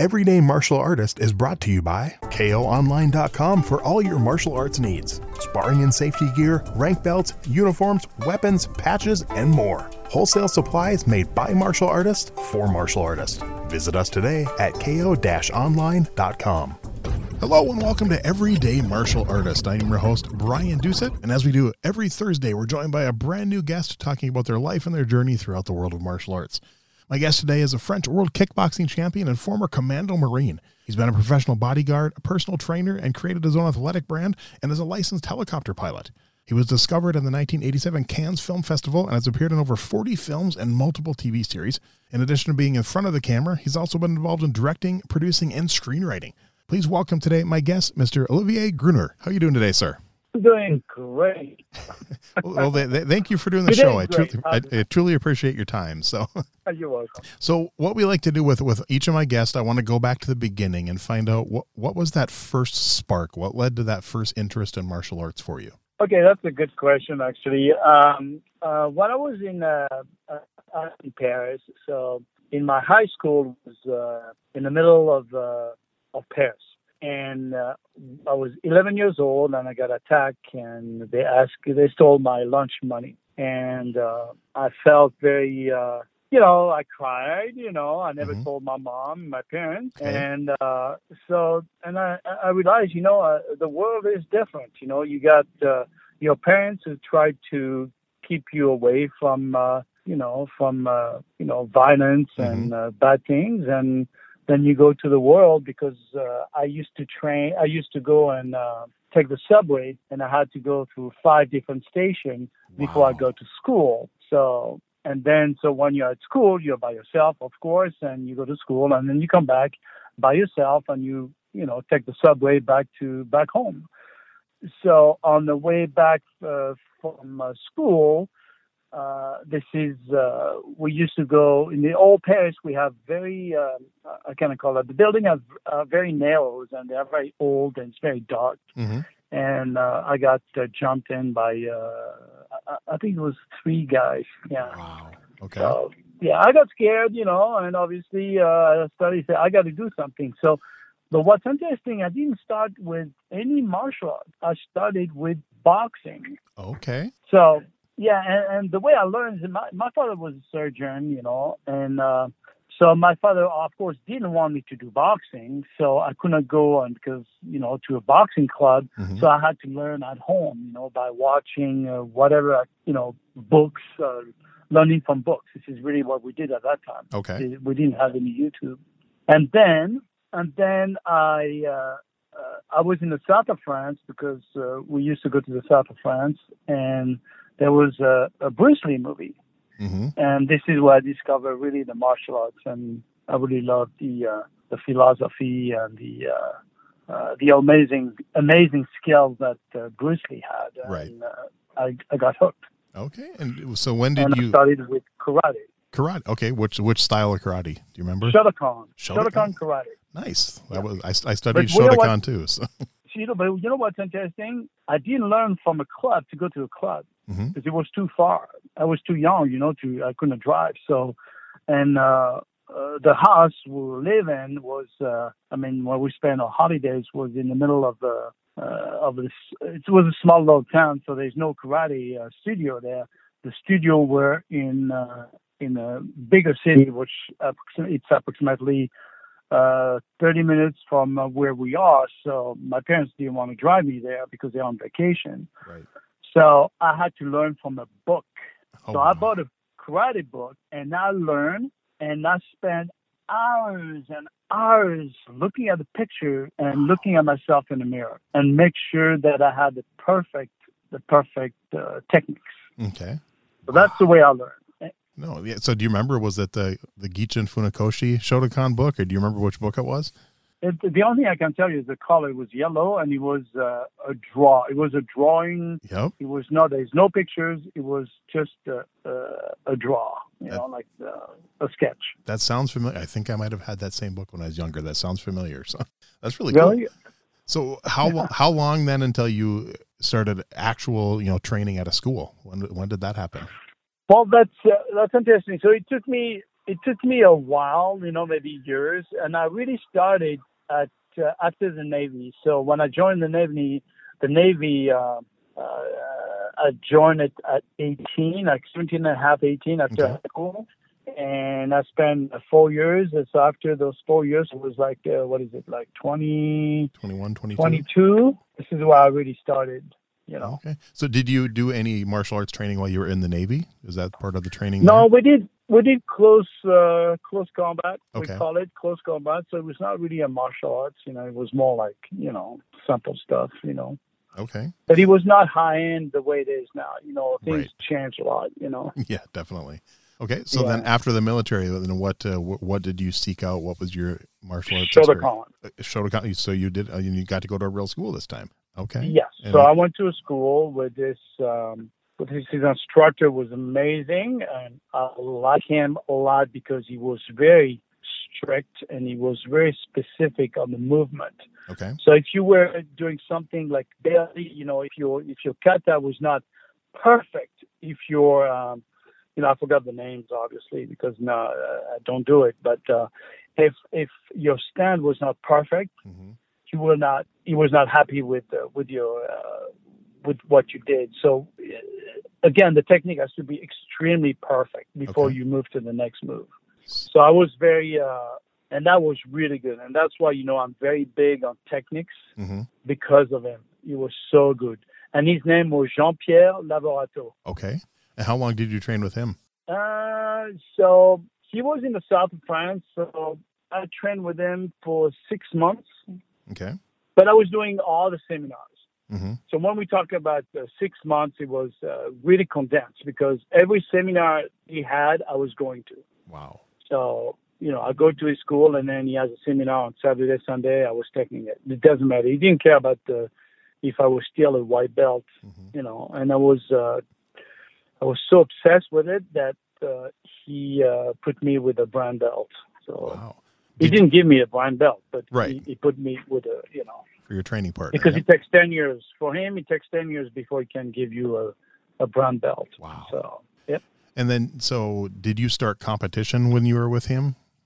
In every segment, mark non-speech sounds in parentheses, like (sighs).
Everyday Martial Artist is brought to you by KOOnline.com for all your martial arts needs. Sparring and safety gear, rank belts, uniforms, weapons, patches, and more. Wholesale supplies made by martial artists for martial artists. Visit us today at ko-online.com. Hello and welcome to Everyday Martial Artist. I'm your host, Brian Doucette, and as we do every Thursday, we're joined by a brand new guest talking about their life and their journey throughout the world of martial arts. My guest today is a French world kickboxing champion and former commando marine. He's been a professional bodyguard, a personal trainer, and created his own athletic brand and is a licensed helicopter pilot. He was discovered in the 1987 Cannes Film Festival and has appeared in over 40 films and multiple TV series. In addition to being in front of the camera, he's also been involved in directing, producing, and screenwriting. Please welcome today my guest, Mr. Olivier Gruner. How are you doing today, sir? Doing great. (laughs) well, they, they, thank you for doing the show. I truly, I, I, truly appreciate your time. So, (laughs) you're welcome. So, what we like to do with with each of my guests, I want to go back to the beginning and find out what what was that first spark. What led to that first interest in martial arts for you? Okay, that's a good question, actually. Um, uh, when I was in uh, uh, in Paris, so in my high school was uh, in the middle of uh, of Paris and uh, I was 11 years old and I got attacked and they asked they stole my lunch money and uh, I felt very uh, you know I cried you know I never mm-hmm. told my mom my parents okay. and uh, so and I I realized you know uh, the world is different you know you got uh, your parents who tried to keep you away from uh, you know from uh, you know violence mm-hmm. and uh, bad things and then you go to the world because uh, I used to train. I used to go and uh, take the subway, and I had to go through five different stations wow. before I go to school. So and then so when you're at school, you're by yourself, of course, and you go to school, and then you come back by yourself, and you you know take the subway back to back home. So on the way back uh, from uh, school, uh, this is uh, we used to go in the old Paris. We have very uh, I kind of call it the building has uh, very narrow and they're very old and it's very dark. Mm-hmm. And uh, I got uh, jumped in by I, I, think it was three guys. Yeah. Wow. Okay. So, yeah, I got scared, you know, and obviously I started say I got to do something. So, but what's interesting, I didn't start with any martial art. I started with boxing. Okay. So yeah, and, and the way I learned is my, my father was a surgeon, you know, and uh, so my father, of course, didn't want me to do boxing, so I couldn't go on because you know to a boxing club. Mm-hmm. So I had to learn at home, you know, by watching uh, whatever you know books, uh, learning from books. This is really what we did at that time. Okay, we didn't have any YouTube, and then and then I. Uh, uh, I was in the south of France because uh, we used to go to the south of France, and there was a, a Bruce Lee movie, mm-hmm. and this is where I discovered really the martial arts, and I really loved the uh, the philosophy and the uh, uh, the amazing amazing skills that uh, Bruce Lee had. Right. And, uh, I I got hooked. Okay, and so when did and you I started with karate? Karate. Okay, which which style of karate? Do you remember? Shotokan. Shotokan, Shotokan karate. Nice. That was I, I studied Shotokan too. So. (laughs) You know, but you know what's interesting? I didn't learn from a club to go to a club because mm-hmm. it was too far. I was too young, you know, to I couldn't drive. So, and uh, uh, the house we live in was, uh, I mean, where we spent our holidays was in the middle of the uh, of this. It was a small little town, so there's no karate uh, studio there. The studio were in uh, in a bigger city, which it's approximately uh, 30 minutes from uh, where we are. So my parents didn't want to drive me there because they're on vacation. Right. So I had to learn from a book. Oh, so wow. I bought a karate book and I learned and I spent hours and hours looking at the picture and looking at myself in the mirror and make sure that I had the perfect the perfect uh, techniques. Okay. So that's the way I learned. No. Yeah. So do you remember? Was it the the Gichin Funakoshi Shotokan book, or do you remember which book it was? It, the only thing I can tell you is the color was yellow, and it was uh, a draw. It was a drawing. Yep. It was no. There's no pictures. It was just a, a, a draw. You know, like uh, a sketch. That sounds familiar. I think I might have had that same book when I was younger. That sounds familiar. So (laughs) that's really Really? cool. So how lo- how long then until you started actual you know training at a school? When when did that happen? Well, that's uh, that's interesting. So it took me it took me a while, you know, maybe years, and I really started at uh, after the Navy. So when I joined the Navy, the Navy, uh, uh, I joined it at 18, like 17 and a half, 18 after Okay. high school. And I spent four years. And so after those four years, it was like, uh, what is it, like 20, 21, 22? 22. This is where I really started, you know. Okay. So did you do any martial arts training while you were in the Navy? Is that part of the training? No, there? we did we did close uh, close combat. Okay. We call it close combat. So it was not really a martial arts. You know, it was more like you know simple stuff. You know, Okay. but it was not high end the way it is now. You know, things Right. change a lot. You know, (laughs) Yeah, definitely. Okay. So then after the military, then what uh, what, what did you seek out? What was your martial arts? Shotokan. Uh, Shotokan. So you did. Uh, you got to go to a real school this time. Okay. Yes. And- So I went to a school with this. Um, with his, his instructor was amazing, and I like him a lot because he was very strict and he was very specific on the movement. Okay. So if you were doing something like barely, you know, if your if your kata was not perfect, if your um, you know, I forgot the names obviously because no, uh, I don't do it. But uh, if if your stand was not perfect, hmm he will not he was not happy with uh, with your uh, with what you did. So uh, again, the technique has to be extremely perfect before Okay. you move to the next move. So I was very uh, and that was really good, and that's why you know I'm very big on techniques hmm because of him. He was so good, and his name was Jean Pierre Lavorato. Okay. And how long did you train with him? Uh, so he was in the south of France. So I trained with him for six months, Okay. but I was doing all the seminars. hmm So when we talk about uh, six months, it was uh, really condensed because every seminar he had, I was going to. Wow. So you know, I go to his school, and then he has a seminar on Saturday, Sunday. I was taking it. It doesn't matter. He didn't care about the if I was still a white belt, hmm you know. And I was uh, I was so obsessed with it that uh, he uh, put me with a brown belt. So Wow. He Did- didn't give me a brown belt, but Right. he, he put me with a you know For your training partner. because yeah? it takes 10 years for him it takes 10 years before he can give you a, a brown belt Wow. so yep And then, so did you start competition when you were with him,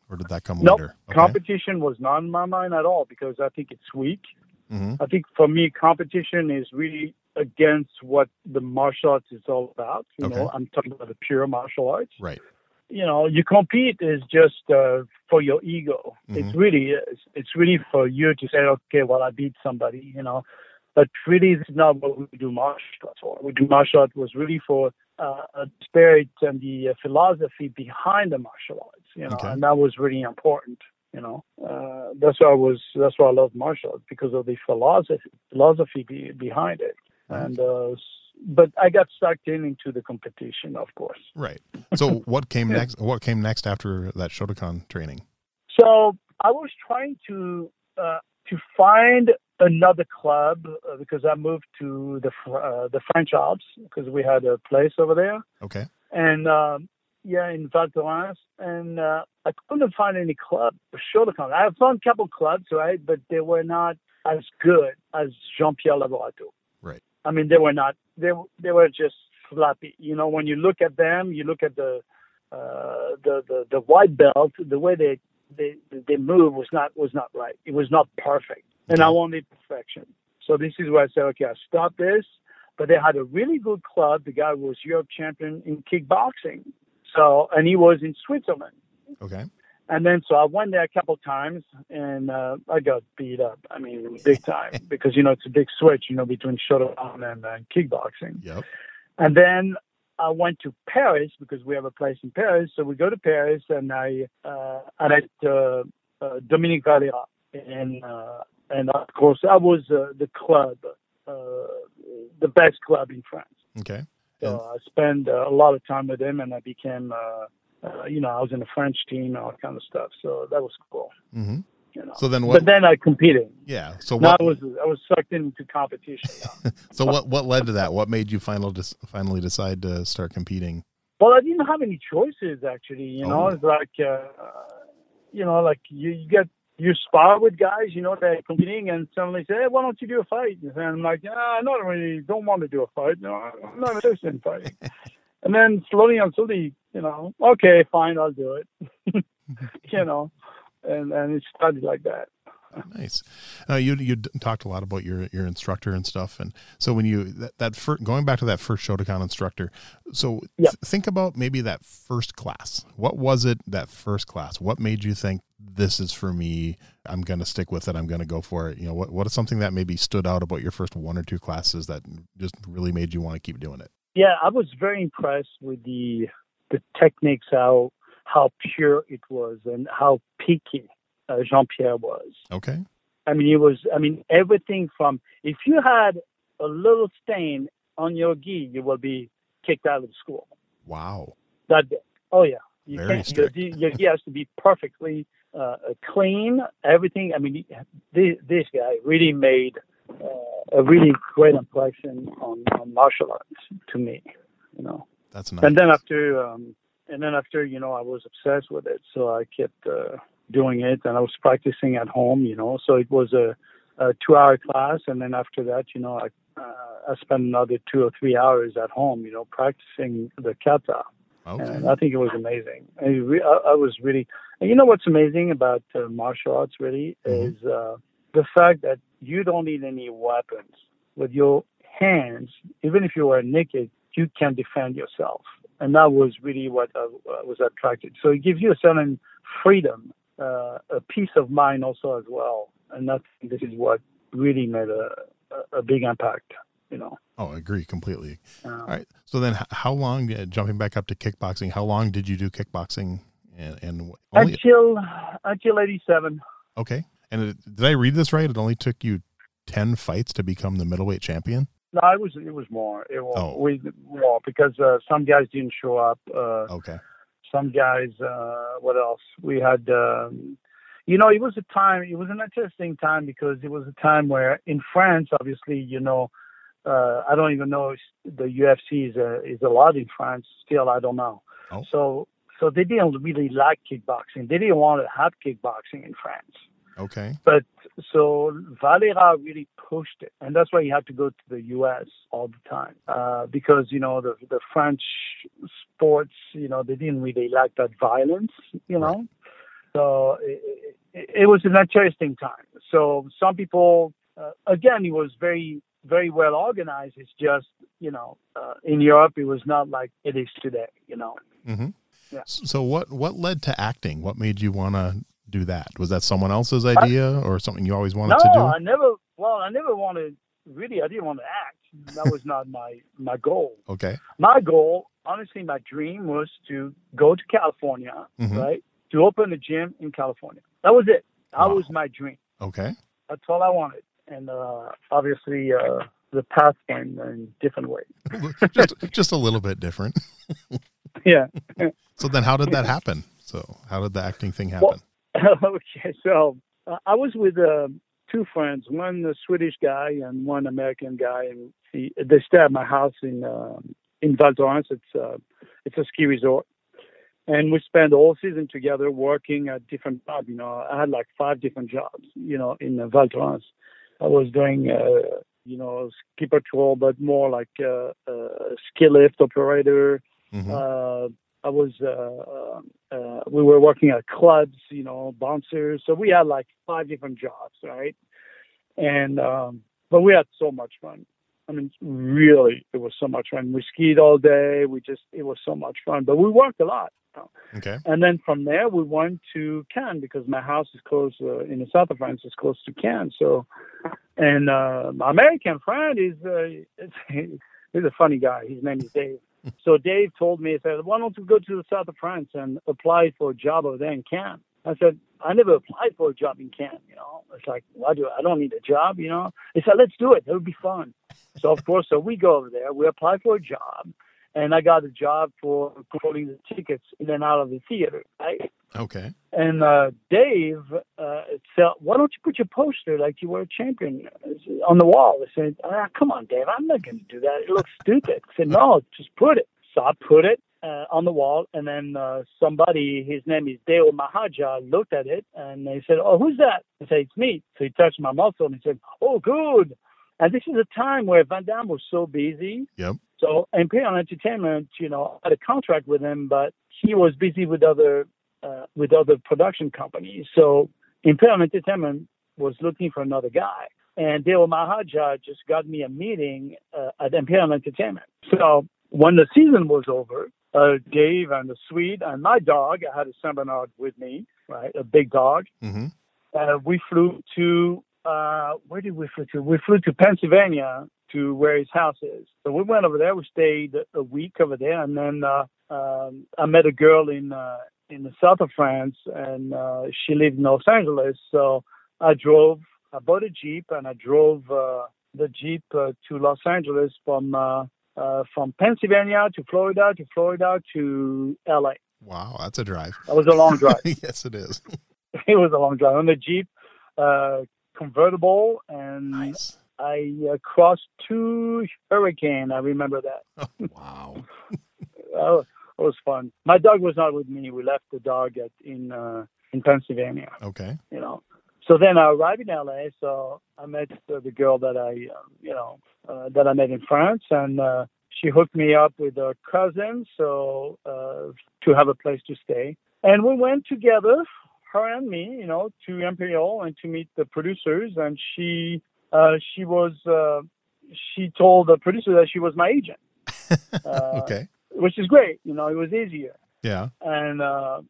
or did that come Nope. later? competition was not in my mind at all because i think it's weak hmm i think for me competition is really against what the martial arts is all about you know Okay. i'm talking about the pure martial arts Right. You know you compete is just uh, for your ego. It's Mhm. really is. It's really for you to say okay well i beat somebody you know. But really this is not what we do martial arts for. We do martial arts was really for uh, a spirit and the uh, philosophy behind the martial arts you know Okay. and that was really important you know. Uh, that's why i was that's why i love martial arts because of the philosophy philosophy be, behind it. And uh, but i got sucked in into the competition of course Right. So (laughs) what came next? What came next after that Shotokan training? So I was trying to uh, to find another club uh, because I moved to the uh, the French Alps because we had a place over there, Okay. and um, yeah, in Val Thorens, and uh, I couldn't find any club for Shotokan. I found a couple clubs, right, but they were not as good as Jean Pierre Laborato. Right. I mean, they were not. They they were just sloppy. You know, when you look at them, you look at the uh, the, the the white belt, the way they they they move was not was not right. It was not perfect, and I wanted perfection. So this is where I said, okay, I stop this. But they had a really good club. The guy was Europe champion in kickboxing. So and he was in Switzerland. Okay. And then so I went there a couple times and uh, I got beat up. I mean, big time (laughs) because you know it's a big switch, you know, between Shotokan and uh, kickboxing. Yep. And then I went to Paris because we have a place in Paris. So we go to Paris and I uh, I met uh, uh, Dominique Valera and uh, and of course I was uh, the club, uh, the best club in France. Okay. So Yeah. I spent uh, a lot of time with him, and I became, uh, uh, you know, I was in the French team and all kind of stuff. So that was cool. hmm You know. So then what? but then I competed. yeah. So what? I was I was sucked into competition. (laughs) so what? What led to that? What made you final dis- finally decide to start competing? well, I didn't have any choices actually. You know, Oh. it's like, uh, you know, like you, you get you spar with guys, you know, they're competing, and suddenly say, hey, why don't you do a fight? And I'm like, ah, I not really don't want to do a fight. No, I'm not interested in fighting. (laughs) and then slowly and slowly, you know, okay, fine, I'll do it. (laughs) you know, and and it started like that. Nice. Uh, you you talked a lot about your your instructor and stuff, and so when you that, that first going back to that first Shotokan instructor, so Yeah. th- think about maybe that first class. What was it that first class? What made you think this is for me? I'm going to stick with it. I'm going to go for it. You know, what what is something that maybe stood out about your first one or two classes that just really made you want to keep doing it? Yeah, I was very impressed with the the techniques, how how pure it was, and how picky uh, Jean Pierre was. Okay. I mean, it was. I mean, everything from if you had a little stain on your gi, you will be kicked out of school. Wow. That day. Oh yeah, you Very can't. Strict. gi- your gi has to be perfectly uh, clean. Everything. I mean, this, this guy really made uh, a really great impression on, on martial arts to me. You know. That's nice. And then after, um, and then after, you know, I was obsessed with it, so I kept uh, doing it, and I was practicing at home, you know. So it was a, a two-hour class, and then after that, you know, I uh, I spent another two or three hours at home, you know, practicing the kata, okay. and I think it was amazing. I, re- I, I was really, and you know what's amazing about uh, martial arts really Mhm. is uh, the fact that you don't need any weapons. With your hands, even if you are naked, you can defend yourself. And that was really what I, was attracted. So it gives you a certain freedom, uh, a peace of mind also as well. And think this is what really made a, a, big impact, you know. Oh, I agree completely. All right. So then, how long? Uh, jumping back up to kickboxing, how long did you do kickboxing? And, and only until until 87. okay. And it, did I read this right? It only took you ten fights to become the middleweight champion. No, it was it was more. It was Oh. we more because uh, some guys didn't show up. Uh, Okay. some guys. Uh, what else? We had. Um, you know, it was a time. It was an interesting time because it was a time where in France, obviously, you know, uh, I don't even know if the UFC is uh, is allowed in France. Still, I don't know. Oh. So so they didn't really like kickboxing. They didn't want to have kickboxing in France. Okay. But so Valera really pushed it, and that's why he had to go to the U.S. all the time uh, because you know the the French sports, you know, they didn't really like that violence, you know. So it, it, it was an interesting time. So some people, uh, again, it was very very well organized. It's just you know uh, in Europe it was not like it is today, you know. hmm Yeah. So what what led to acting? What made you want to do that? Was that someone else's idea or something you always wanted no, to do? I never. Well, I never wanted. Really, I didn't want to act. That was not my my goal. Okay. My goal, honestly, my dream was to go to California, Mhm. right? To open a gym in California. That was it. That Wow. was my dream. Okay. That's all I wanted. And uh, obviously, uh, the path went in different ways. (laughs) just just a little bit different. (laughs) Yeah. (laughs) So then, how did that happen? So how did the acting thing happen? (laughs) okay, so uh, I was with uh, two friends, one a Swedish guy and one American guy, and he, they stayed at my house in uh, in Val Thorens. It's uh, it's a ski resort, and we spent the whole season together working at different jobs. You know, I had like five different jobs. You know, in uh, Val Thorens, I was doing. Uh, you know, ski patrol, but more like uh, uh, ski lift operator, Mhm. uh, I was, uh, uh, we were working at clubs, you know, bouncers. So we had like five different jobs, right? And, um, but we had so much fun. I mean, really, it was so much fun. We skied all day. We just, it was so much fun, but we worked a lot. Okay. And then from there, we went to Cannes because my house is close uh, in the south of France. is close to Cannes. So, and uh, my American friend is uh, (laughs) he's a funny guy. His name is Dave. So Dave told me, he said, "Why don't you go to the south of France and apply for a job over there in Cannes?" I said, "I never applied for a job in Cannes. You know, it's like, why do I don't need a job? You know?" He said, "Let's do it. That would be fun." So of course, so we go over there. We apply for a job and I got a job for controlling the tickets in and out of the theater. Right? Okay. And uh, Dave uh, said, "Why don't you put your poster like you were a champion on the wall?" I said, ah, "Come on, Dave, I'm not going to do that. It looks (laughs) stupid." I said, "No, just put it." So I put it uh, on the wall, and then uh, somebody, his name is Deo Mahaja, looked at it and they said, "Oh, who's that?" I said, "It's me." So he touched my muscle and he said, "Oh, good." And this is a time where Van Damme was so busy. Yep. So Imperial Entertainment, you know, had a contract with him, but he was busy with other uh, with other production companies. So Imperial Entertainment was looking for another guy. And Deo Mahaja just got me a meeting uh, at Imperial Entertainment. So when the season was over, uh, Dave and the Swede and my dog, I had a Saint Bernard with me, right, a big dog. Mm-hmm. Uh, we flew to uh, where did we fly to? We flew to Pennsylvania to where his house is. So we went over there. We stayed a week over there, and then uh, um, I met a girl in uh, in the south of France, and uh, she lived in Los Angeles. So I drove. I bought a jeep, and I drove uh, the jeep uh, to Los Angeles from uh, uh, from Pennsylvania to Florida to Florida to LA. Wow, that's a drive. That was a long drive. (laughs) yes, it is. (laughs) it was a long drive on the jeep. Uh, convertible, and Nice. I uh, crossed two hurricane. I remember that. (laughs) wow. (laughs) That was fun. My dog was not with me. We left the dog at in uh, in Pennsylvania. Okay. You know. So then I arrived in LA. So I met uh, the girl that I, um, you know, uh, that I met in France, and uh, she hooked me up with her cousin, so uh, to have a place to stay. And we went together, her and me, you know, to Imperial and to meet the producers. And she, she was, uh, she told the producer that she was my agent, (laughs) uh, okay. which is great. You know, it was easier. Yeah. And uh,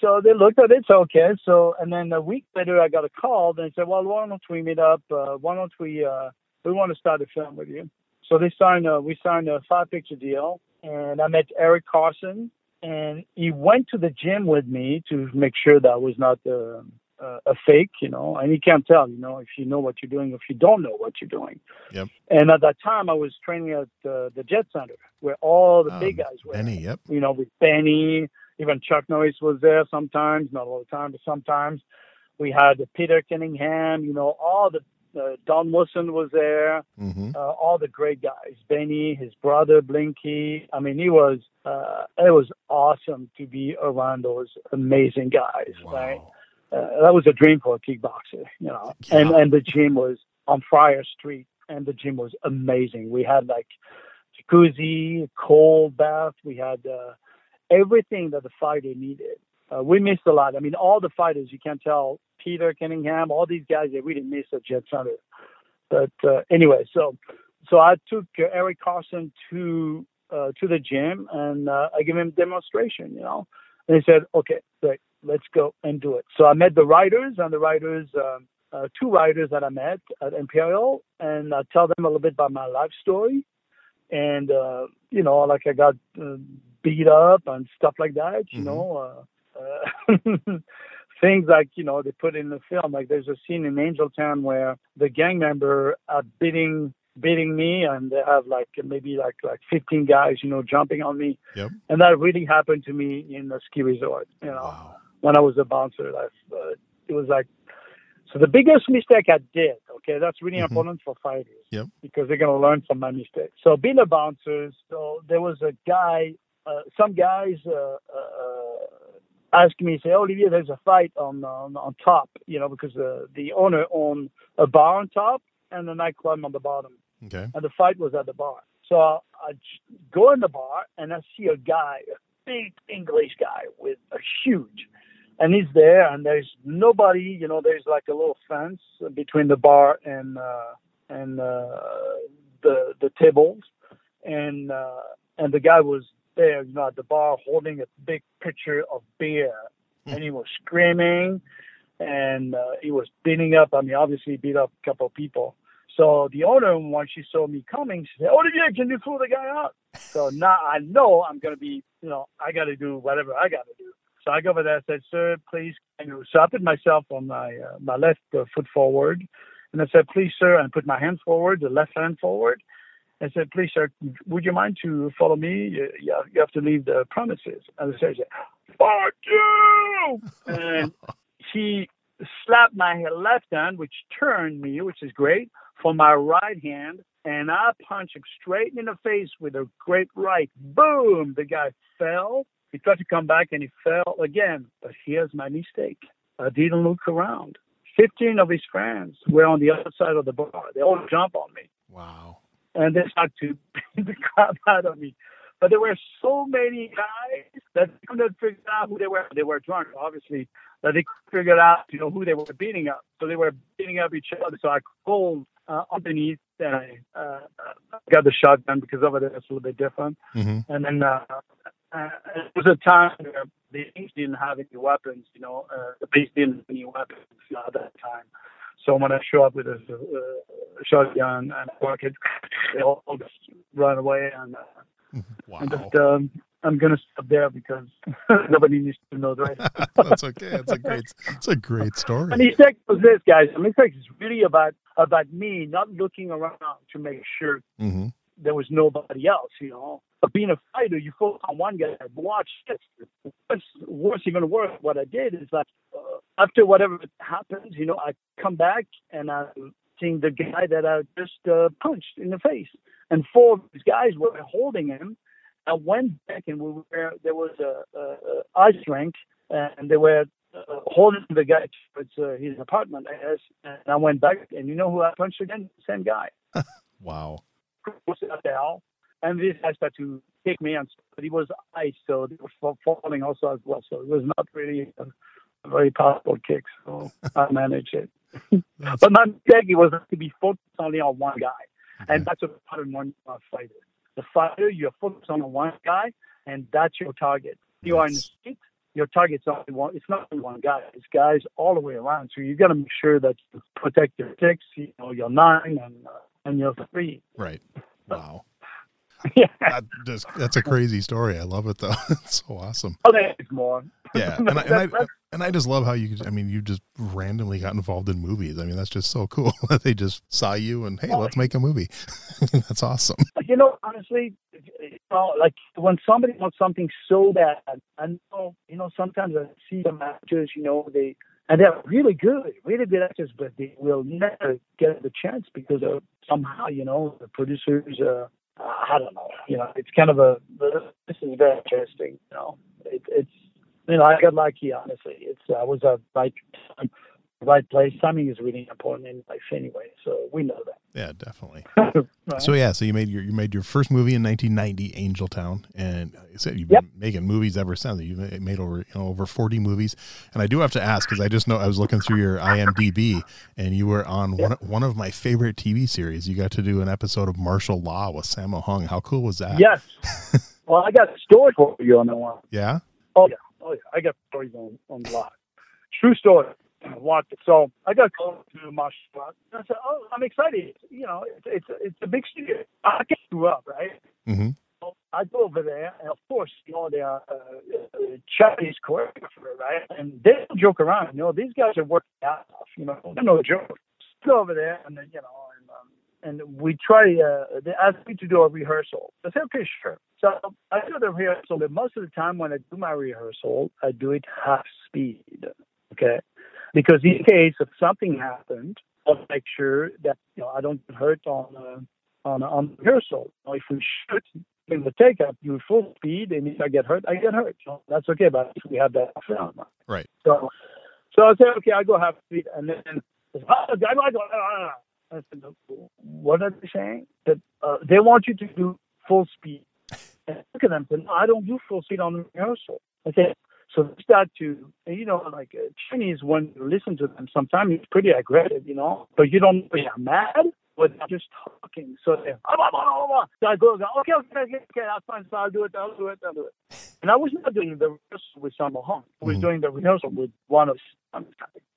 so they looked at it, so okay. So and then a week later, I got a call. They said, "Well, why don't we meet up? Uh, why don't we? Uh, we want to start a film with you." So they signed a we signed a five picture deal, and I met Eric Karson, and he went to the gym with me to make sure that I was not uh, uh, a fake, you know. And you can't tell, you know, if you know what you're doing, or if you don't know what you're doing. Yep. And at that time, I was training at uh, the Jet Center, where all the big Um, guys were Benny. Yep. you know, with Benny, even Chuck Norris was there sometimes, not all the time, but sometimes. We had Peter Cunningham, you know, all the uh, Don Wilson was there, Mm-hmm. uh, all the great guys. Benny, his brother Blinky. I mean, he was. Uh, it was awesome to be around those amazing guys. Right? Uh, that was a dream for a kickboxer, you know. And Yeah. and the gym was on Friar Street, and the gym was amazing. We had like jacuzzi, cold bath. We had uh, everything that the fighter needed. Uh, we missed a lot. I mean, all the fighters, you can't tell, Peter Cunningham, all these guys, that we didn't miss at Jet Center. But uh, anyway, so so I took uh, Eric Karson to uh, to the gym and uh, I gave him a demonstration, you know. And he said, "Okay, great, let's go and do it." So I met the writers and the writers, um, uh, two writers that I met at Imperial, and I tell them a little bit about my life story, and uh, you know, like I got uh, beat up and stuff like that, you Mhm. know. Uh, uh, (laughs) things like you know they put in the film like there's a scene in angel town where the gang member are beating beating me and they have like maybe like like 15 guys you know jumping on me Yep. and that really happened to me in the ski resort you know Wow. When i was a bouncer uh, it was like so the biggest mistake i did okay that's really Mhm. important for fighters Yep. because they're going to learn from my mistakes so being a bouncer so there was a guy uh, some guys uh, uh, asked me, say, oh, Olivier, there's a fight on on, on top, you know, because the the owner owned a bar on top and a nightclub on the bottom, Okay. and the fight was at the bar. So I go in the bar and I see a guy, a big English guy with a huge, and he's there, and there's nobody, you know, there's like a little fence between the bar and uh, and uh, the the tables, and uh, and the guy was there, you know, at the bar holding a big pitcher of beer, and he was screaming, and uh, he was beating up. I mean, obviously he beat up a couple of people. So the owner, when she saw me coming, she said, "Olivier, can you throw the guy out?" So now I know I'm gonna be, you know, I got to do whatever I got to do. So I go over there. I said, "Sir, please." So I put myself on my uh, my left uh, foot forward, and I said, "Please, sir," and put my hand forward, the left hand forward. I said, please, sir, would you mind to follow me? You, you have to leave the premises. And the sergeant said, fuck you! and he slapped my left hand, which turned me, which is great, for my right hand. And I punched him straight in the face with a great right. Boom! The guy fell. He tried to come back and he fell again. But here's my mistake. I didn't look around. 15 of his friends were on the other side of the bar. They all jumped on me. Wow. And they started to (laughs) beat the crap out of me. But there were so many guys that couldn't figure out who they were. They were drunk, obviously, that they couldn't figure out, you know, who they were beating up. So they were beating up each other. So I called uh, underneath and I uh, got the shotgun because over there it's a little bit different. Mm-hmm. And then uh, uh, it was a time where the English didn't have any weapons, you know, uh, the police didn't have any weapons at that time. So when I show up with a, a shotgun and a bucket, they all just run away and, uh, Wow. and just um, I'm gonna stop there because (laughs) nobody needs to know the rest. (laughs) That's okay. It's a great. It's a great story. And mistake was this, guys. The mistake it's really about about me not looking around to make sure hmm there was nobody else, you know. But being a fighter, you focus on one guy. Watch this. What's worse, even worse, what I did is that uh, after whatever happens, you know, I come back and I'm seeing the guy that I just uh, punched in the face. And four of these guys were holding him. I went back and we were, there was a, a, a ice rink and they were uh, holding the guy towards uh, his apartment, I guess. And I went back and you know who I punched again? Same guy (laughs) Wow. Was at the hell. And this started to kick me, and but he was ice, so they were falling also as well. So it was not really a, a very powerful kick. So (laughs) I managed it. But my mistake was to be focused only on one guy, and that's what part of one uh, fighter. The fighter, you're focused on one guy, and that's your target. You are in the street. Your target's only one. It's not only one guy. It's guys all the way around. So you got to make sure that you protect your six, you know, your nine, and uh, and your three. right. Wow. (laughs) yeah. That just, that's a crazy story. I love it though. (laughs) It's so awesome. Oh, there's (laughs) more. Yeah, and I, and I and I just love how you. I mean, you just randomly got involved in movies. I mean, that's just so cool. that they just saw you and hey, Oh, let's make a movie. that's awesome. you know, honestly, you know, like when somebody wants something so bad, know, you know, sometimes I see some actors, you know, they and they're really good, really good actors, but they will never get the chance because of somehow, you know, the producers. Uh, I don't know. You know, it's kind of a. This is very interesting. You know, it, it's. You know, I got lucky. Honestly, it's. I was right time, right place. Timing is really important in life, anyway. So we know that. Yeah, definitely. (laughs) Right? So yeah, so you made your you made your first movie in 1990, Angel Town, and you said you've been Yep. making movies ever since. You've made over you know over 40 movies, and I do have to ask because I just know I was looking through your IMDb, and you were on one one of my favorite TV series. You got to do an episode of Martial Law with Sammo Hung. How cool was that? Yes. (laughs) well, I got a story for you on that one. Yeah. Oh yeah, oh yeah. I got stories on on the lot. True story. It. So I got called to arts. I said, "Oh, I'm excited. You know, it's it's, it's a big studio. I just grew up, right? Mm-hmm. So I go over there, and of course, you know, they are uh, Chinese choreographer, right? And they don't joke around. You know, these guys are working out. You know, they're no joke. Go over there, and then you know, and um, and we try. Uh, they asked me to do a rehearsal. I said, okay, sure. So I do the rehearsal, but most of the time when I do my rehearsal, I do it half speed. Okay, because in case if something happened, I'll make sure that you know I don't get hurt on uh, on a, on rehearsal. You know, if we shoot in the take up, you full speed, and if I get hurt, I get hurt. So that's okay, but if we have that film. Right. So, so I said, okay, I go half speed, and then oh, I go, I go, I said, what are they saying? That uh, they want you to do full speed. And I look at them and said, no, I don't do full speed on the rehearsal. I said, so they start to, you know, like uh, Chinese, when you listen to them, sometimes it's pretty aggressive, you know, but you don't know they're mad, but they're just talking. So they, ah, blah, blah, blah, blah. so I go, okay, okay, okay, okay, that's fine. So I'll do it, I'll do it, I'll do it. And I was not doing the rehearsal with Sammo Hung. I was Mhm. doing the rehearsal with one of them,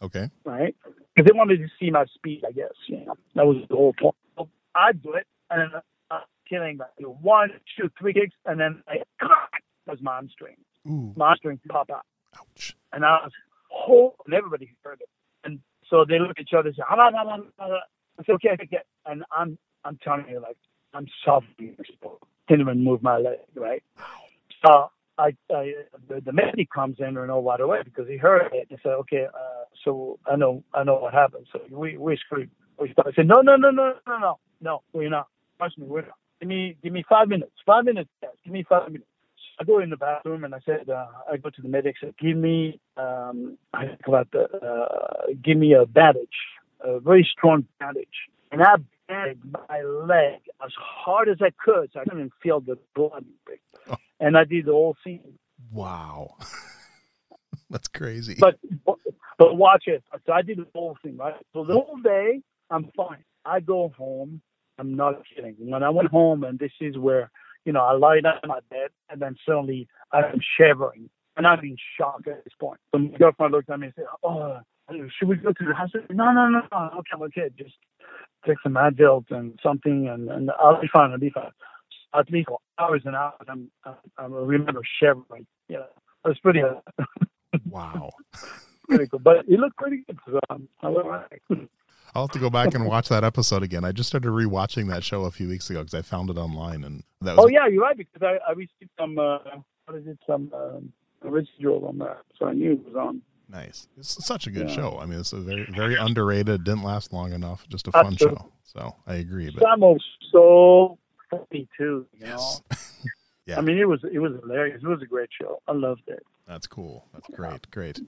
Okay. right? Because they wanted to see my speed, I guess. You know, that was the whole point. So I do it, and then I'm killing know, one, two, three kicks, and then I (laughs) was my hamstring. Ooh. My hamstring pop out, Ouch. and I was whole, and everybody heard it. And so they look at each other and say, "Ah, blah, blah, blah, blah, blah." I said, okay, okay. And I'm, I'm telling you, like, I'm suffering. Can't even move my leg, right? So I, I the, the medic comes in and know right away because he heard it and said, okay, uh, so I know I know what happened. So we we screwed. We started. I said, no, no, no, no, no, no, no, we're not. Trust me, we're not. Give me give me five minutes. Five minutes. Yes, give me five minutes. I go in the bathroom and I said, uh, I go to the medic. Said, give me um, I think about the uh, give me a bandage, a very strong bandage, and I bandaged my leg as hard as I could, so I couldn't feel the blood. Oh. And I did the whole scene. Wow. (laughs) That's crazy. But but watch it. So I did the whole thing, right? So the whole day I'm fine. I go home. I'm not kidding. When I went home, and this is where you know I lie down in my bed, and then suddenly I'm shivering, and I'm in shock at this point. So my girlfriend looked at me and said, "Oh, should we go to the hospital?" No, no, no, no. Okay, I'm okay. Just take some Advil and something, and, and I'll be fine. I'll be fine. At least for hours and hours, I'm, I, I remember shivering. Yeah, it was pretty. Uh, (laughs) wow. pretty cool, but it looked pretty good. So, um, I I'll have to go back and watch that episode again. I just started rewatching that show a few weeks ago because I found it online, and that was. Oh yeah, you're right because I, I received some. Uh, what is it? Some uh, residual on that, so I knew it was on. Nice. It's such a good yeah. show. I mean, it's a very very underrated. Didn't last long enough. Just a fun Absolutely. show. So I agree. But Sam was so funny too. You yes. know. (laughs) yeah. I mean, it was it was hilarious. It was a great show. I loved it. That's cool. That's great. Great.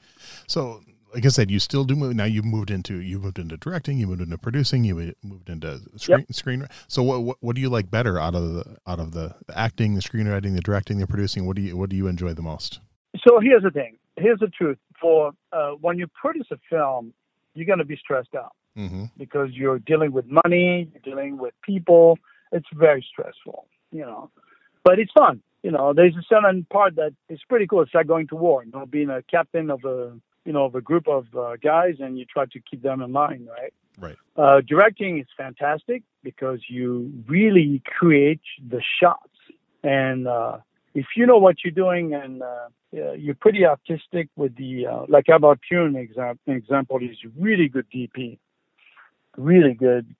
So like I said, you still do move. Now you've moved into you moved into directing, you moved into producing, you moved into screen, yep. screen. So what, what, what do you like better out of the out of the, the acting, the screenwriting, the directing, the producing? What do you what do you enjoy the most? So here's the thing. Here's the truth. For uh, when you produce a film, you're going to be stressed out mm-hmm. because you're dealing with money, you're dealing with people. It's very stressful, you know. But it's fun. You know, there's a certain part that is pretty cool. It's like going to war. You know, being a captain of a you know of a group of uh, guys and you try to keep them in line, right? Right. Uh, directing is fantastic because you really create the shots, and uh, if you know what you're doing and uh, you're pretty artistic with the uh, like Albert Pyun example, example, he's really good DP, really good.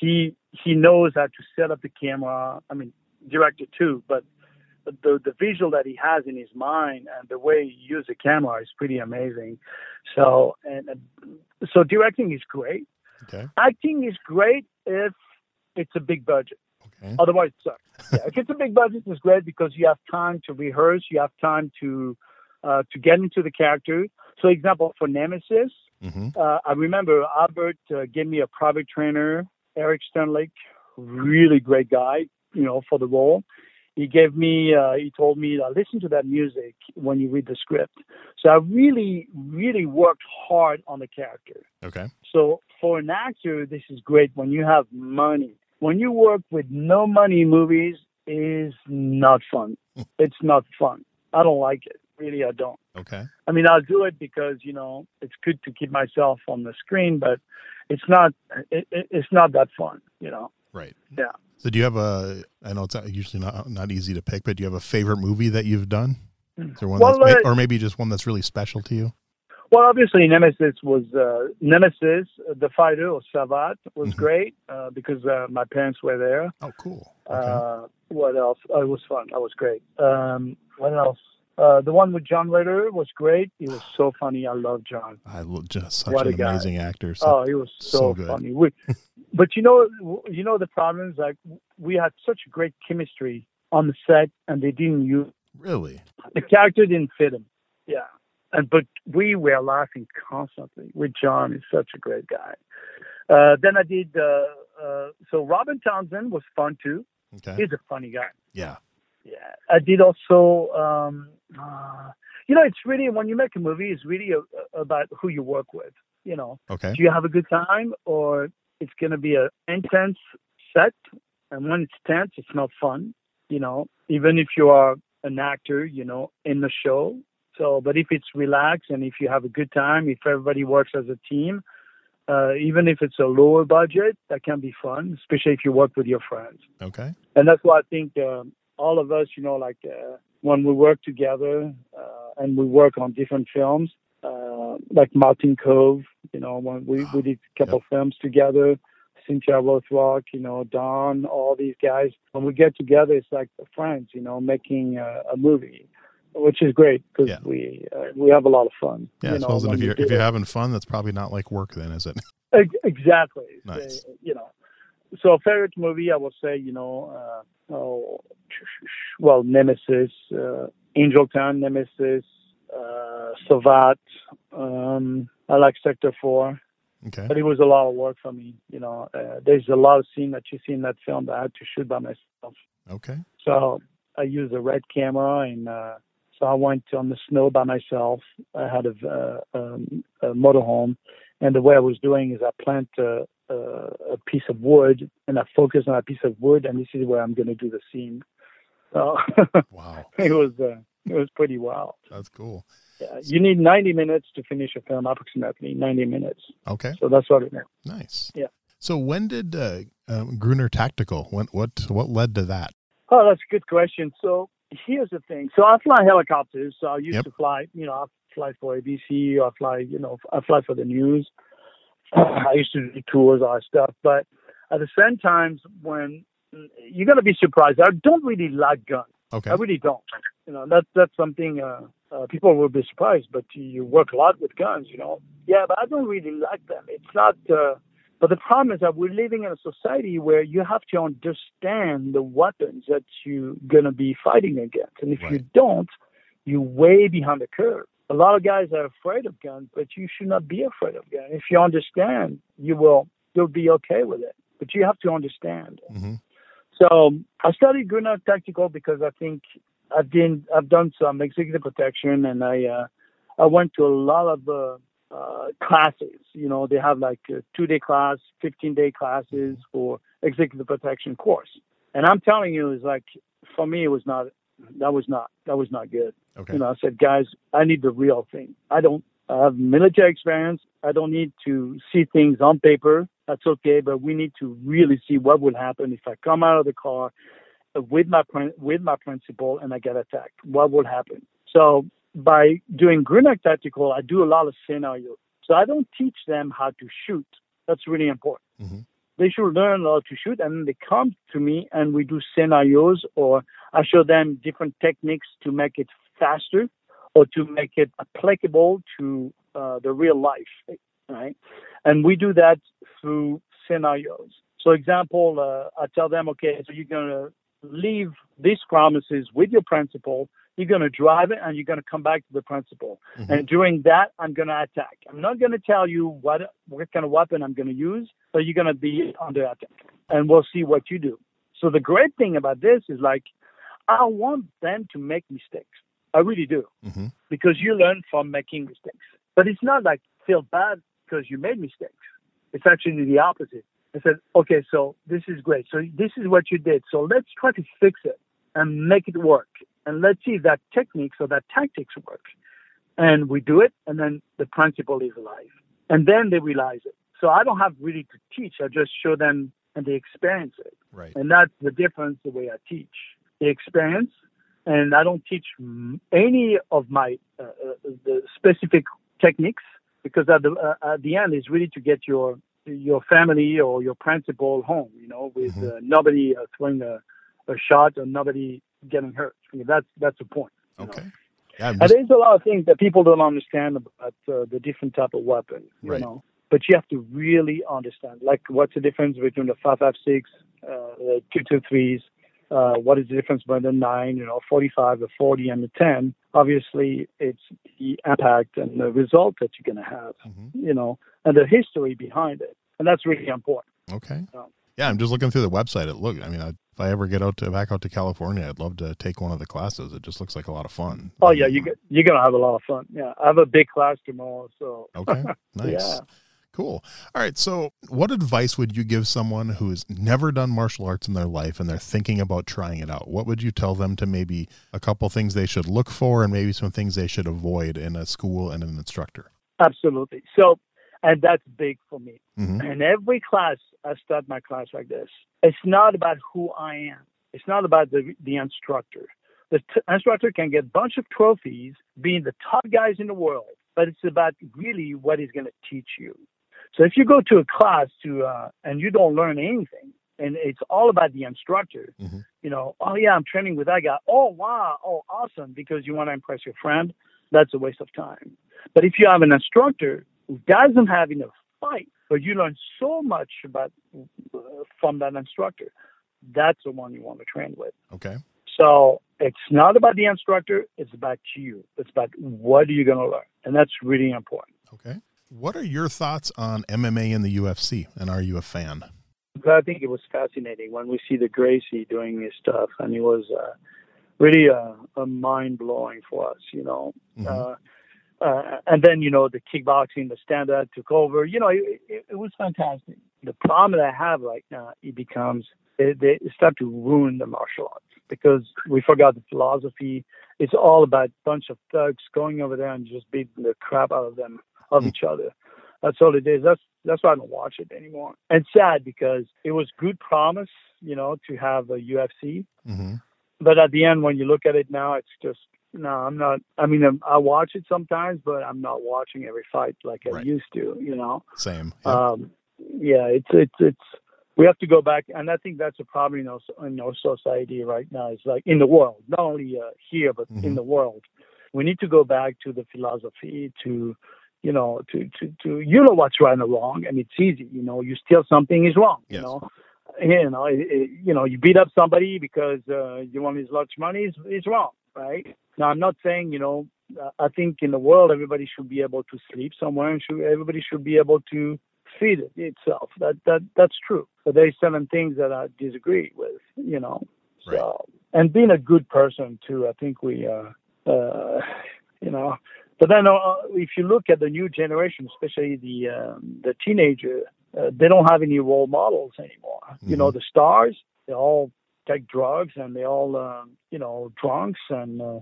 He he knows how to set up the camera. I mean, director too, but the the visual that he has in his mind and the way he uses the camera is pretty amazing. So and so directing is great. Okay. Acting is great if it's a big budget. Okay. Otherwise, it sucks. (laughs) yeah, if it's a big budget, it's great because you have time to rehearse. You have time to uh, to get into the character. So, example for Nemesis, mm-hmm. uh, I remember Albert uh, gave me a private trainer, Eric Sternlicht, really great guy, you know, for the role he gave me uh, he told me uh, listen to that music when you read the script. So i really really worked hard on the character. Okay. So for an actor this is great when you have money. When you work with no money movies is not fun. (laughs) It's not fun. I don't like it. Really i don't. Okay. I mean i'll do it because you know it's good to keep myself on the screen but it's not it, it's not that fun you know? Right. Yeah so do you have a? I know it's usually not not easy to pick, but do you have a favorite movie that you've done? Is there one well, that's, uh, or maybe just one that's really special to you? Well, obviously, Nemesis was uh, Nemesis, the fighter or Savate was mm-hmm. great uh, because uh, my parents were there. Oh, cool. Uh, okay. what else? Oh, it was fun. That was great. Um, what else? Uh, the one with John Ritter was great. He was so funny. I love John. I love just such what an amazing actor. So, oh, he was so, so funny. We, (laughs) but you know, you know the problem is like we had such great chemistry on the set, and they didn't use. Really. The character didn't fit him. Yeah, and but we were laughing constantly with John. He's such a great guy. Uh, then I did. Uh, uh, so Robin Townsend was fun too. Okay. He's a funny guy. Yeah. Yeah. I did also. Um, uh, you know, it's really when you make a movie, it's really a, about who you work with. You know, okay. Do you have a good time, or it's going to be an intense set, and when it's tense, it's not fun. You know, even if you are an actor, you know, in the show. So, but if it's relaxed and if you have a good time, if everybody works as a team, uh, even if it's a lower budget, that can be fun, especially if you work with your friends. Okay. And that's why I think um, all of us, you know, like uh, when we work together uh, and we work on different films, uh, like Martin Kove, you know, when we, we did a couple yep. films together, Cynthia Rothrock, you know, Don, all these guys. When we get together, it's like friends, you know, making a, a movie, which is great because Yeah. we uh, we have a lot of fun. Yeah, you know, if you you're if you're it. having fun, that's probably not like work, then, is it? (laughs) Exactly. Nice. So, you know, so favorite movie, I will say, you know, uh, oh, well, Nemesis, uh, Angel Town, Nemesis, uh, Savate. Um, I like Sector Four, Okay. but it was a lot of work for me. You know, uh, there's a lot of scene that you see in that film that I had to shoot by myself. Okay. So I used a red camera, and uh, so I went on the snow by myself. I had a, uh, um, a motorhome, and the way I was doing is I plant a, a, a piece of wood, and I focus on a piece of wood, and this is where I'm going to do the scene. So Wow. (laughs) it was uh, it was pretty wild. That's cool. Yeah, you need 90 minutes to finish a film, approximately 90 minutes. Okay. So that's what it is. Nice. Yeah. So when did uh, um, Gruner Tactical? When what what led to that? Oh, that's a good question. So here's the thing. So I fly helicopters. So I used Yep. to fly, you know, I fly for ABC, I fly, you know, I fly for the news. (clears throat) I used to do tours, all that stuff. But at the same times, when you're going to be surprised, I don't really like guns. Okay. I really don't. You know, that's that's something uh, uh, people will be surprised. But you work a lot with guns, you know. Yeah, but I don't really like them. It's not. Uh, but the problem is that we're living in a society where you have to understand the weapons that you're gonna be fighting against, and if you don't, you're way behind the curve. A lot of guys are afraid of guns, but you should not be afraid of guns. If you understand, you will you'll be okay with it. But you have to understand. hmm So I studied Gruner Tactical because I think I've been I've done some executive protection and I uh, I went to a lot of uh, uh, classes. You know, they have like a two day class, fifteen day classes for executive protection course. And I'm telling you, it's like for me, it was not that was not that was not good. Okay. You know, I said, guys, I need the real thing. I don't I have military experience. I don't need to see things on paper. That's okay, but we need to really see what would happen if I come out of the car with my prin- with my principal and I get attacked. What would happen? So by doing Gruner Tactical, I do a lot of scenarios. So I don't teach them how to shoot. That's really important. Mhm. They should learn how to shoot, and then they come to me and we do scenarios, or I show them different techniques to make it faster or to make it applicable to uh, the real life, right? And we do that through scenarios. So, example, uh, I tell them, okay, so you're gonna leave these promises with your principal. You're gonna drive it, and you're gonna come back to the principal. Mhm. And during that, I'm gonna attack. I'm not gonna tell you what what kind of weapon I'm gonna use, but you're gonna be under attack, and we'll see what you do. So the great thing about this is like, I want them to make mistakes. I really do hmm because you learn from making mistakes. But it's not like feel bad because you made mistakes. It's actually the opposite. I said, okay, so this is great. So this is what you did. So let's try to fix it and make it work. And let's see if that techniques or that tactics work. And we do it, and then the principal is alive. And then they realize it. So I don't have really to teach. I just show them and they experience it. Right. And that's the difference the way I teach. The experience, and I don't teach any of my uh, uh, the specific techniques because at the uh, at the end is really to get your your family or your principal home. You know, with Mhm. uh, nobody uh, throwing a, a shot or nobody getting hurt. I mean, that's that's the point. you know. Okay. Yeah. Just, there's a lot of things that people don't understand about uh, the different type of weapon, you Right. know. But you have to really understand, like, what's the difference between the 556, uh, the 223s, uh, what is the difference between the 9, you know, 45, the 40, and the 10. Obviously, it's the impact and the result that you're going to have, Mhm. you know, and the history behind it. And that's really important. Okay. Um, Yeah, I'm just looking through the website. It look. I mean, I, if I ever get out to back out to California, I'd love to take one of the classes. It just looks like a lot of fun. Oh, yeah, you get, you're going to have a lot of fun. Yeah, I have a big class tomorrow, so. Okay. (laughs) Nice. Yeah. Cool. All right. So, what advice would you give someone who's never done martial arts in their life and they're thinking about trying it out? What would you tell them to maybe a couple things they should look for and maybe some things they should avoid in a school and an instructor? Absolutely. So, and that's big for me. hmm And every class, I start my class like this. It's not about who I am. It's not about the the instructor. The t- instructor can get a bunch of trophies, being the top guys in the world, but it's about really what he's going to teach you. So if you go to a class to uh, and you don't learn anything, and it's all about the instructor, Mhm. you know, oh yeah, I'm training with that guy. Oh wow, oh awesome, because you want to impress your friend. That's a waste of time. But if you have an instructor who doesn't have enough fight, but you learn so much about uh, from that instructor, that's the one you want to train with. Okay. So it's not about the instructor; it's about you. It's about what are you going to learn, and that's really important. Okay. What are your thoughts on MMA in the UFC? And are you a fan? I think it was fascinating when we see the Gracie doing his stuff, and it was uh, really uh, a mind blowing for us, you know. Mhm. Uh, uh, and then you know the kickboxing, the stand up took over. You know, it, it, it was fantastic. The problem that I have right now, it becomes they, they start to ruin the martial arts because we forgot the philosophy. It's all about a bunch of thugs going over there and just beating the crap out of them of Hmm. each other. That's all it is. That's that's why I don't watch it anymore. And sad because it was good promise, you know, to have a UFC. hmm But at the end, when you look at it now, it's just no. I'm not. I mean, um, I watch it sometimes, but I'm not watching every fight like I Right. used to. You know. Same. Yep. Um, yeah, it's it's it's. We have to go back, and I think that's a problem in our, in our society right now. It's like in the world, not only uh, here but Mhm. in the world. We need to go back to the philosophy, to you know, to to to you know what's right and wrong, and it's easy. You know, you steal something is wrong. Yes. You know, you know, it, it- you know, you beat up somebody because uh, you want his large money is is wrong, right? Now, I'm not saying you know. I think in the world, everybody should be able to sleep somewhere, and should, everybody should be able to feed it itself. That that that's true. But there's certain things that I disagree with, you know. So and being a good person too, I think we, uh, uh, you know. But then uh, if you look at the new generation, especially the um, the teenager, uh, they don't have any role models anymore. You know, the stars they all take drugs and they all um, you know drunks and uh,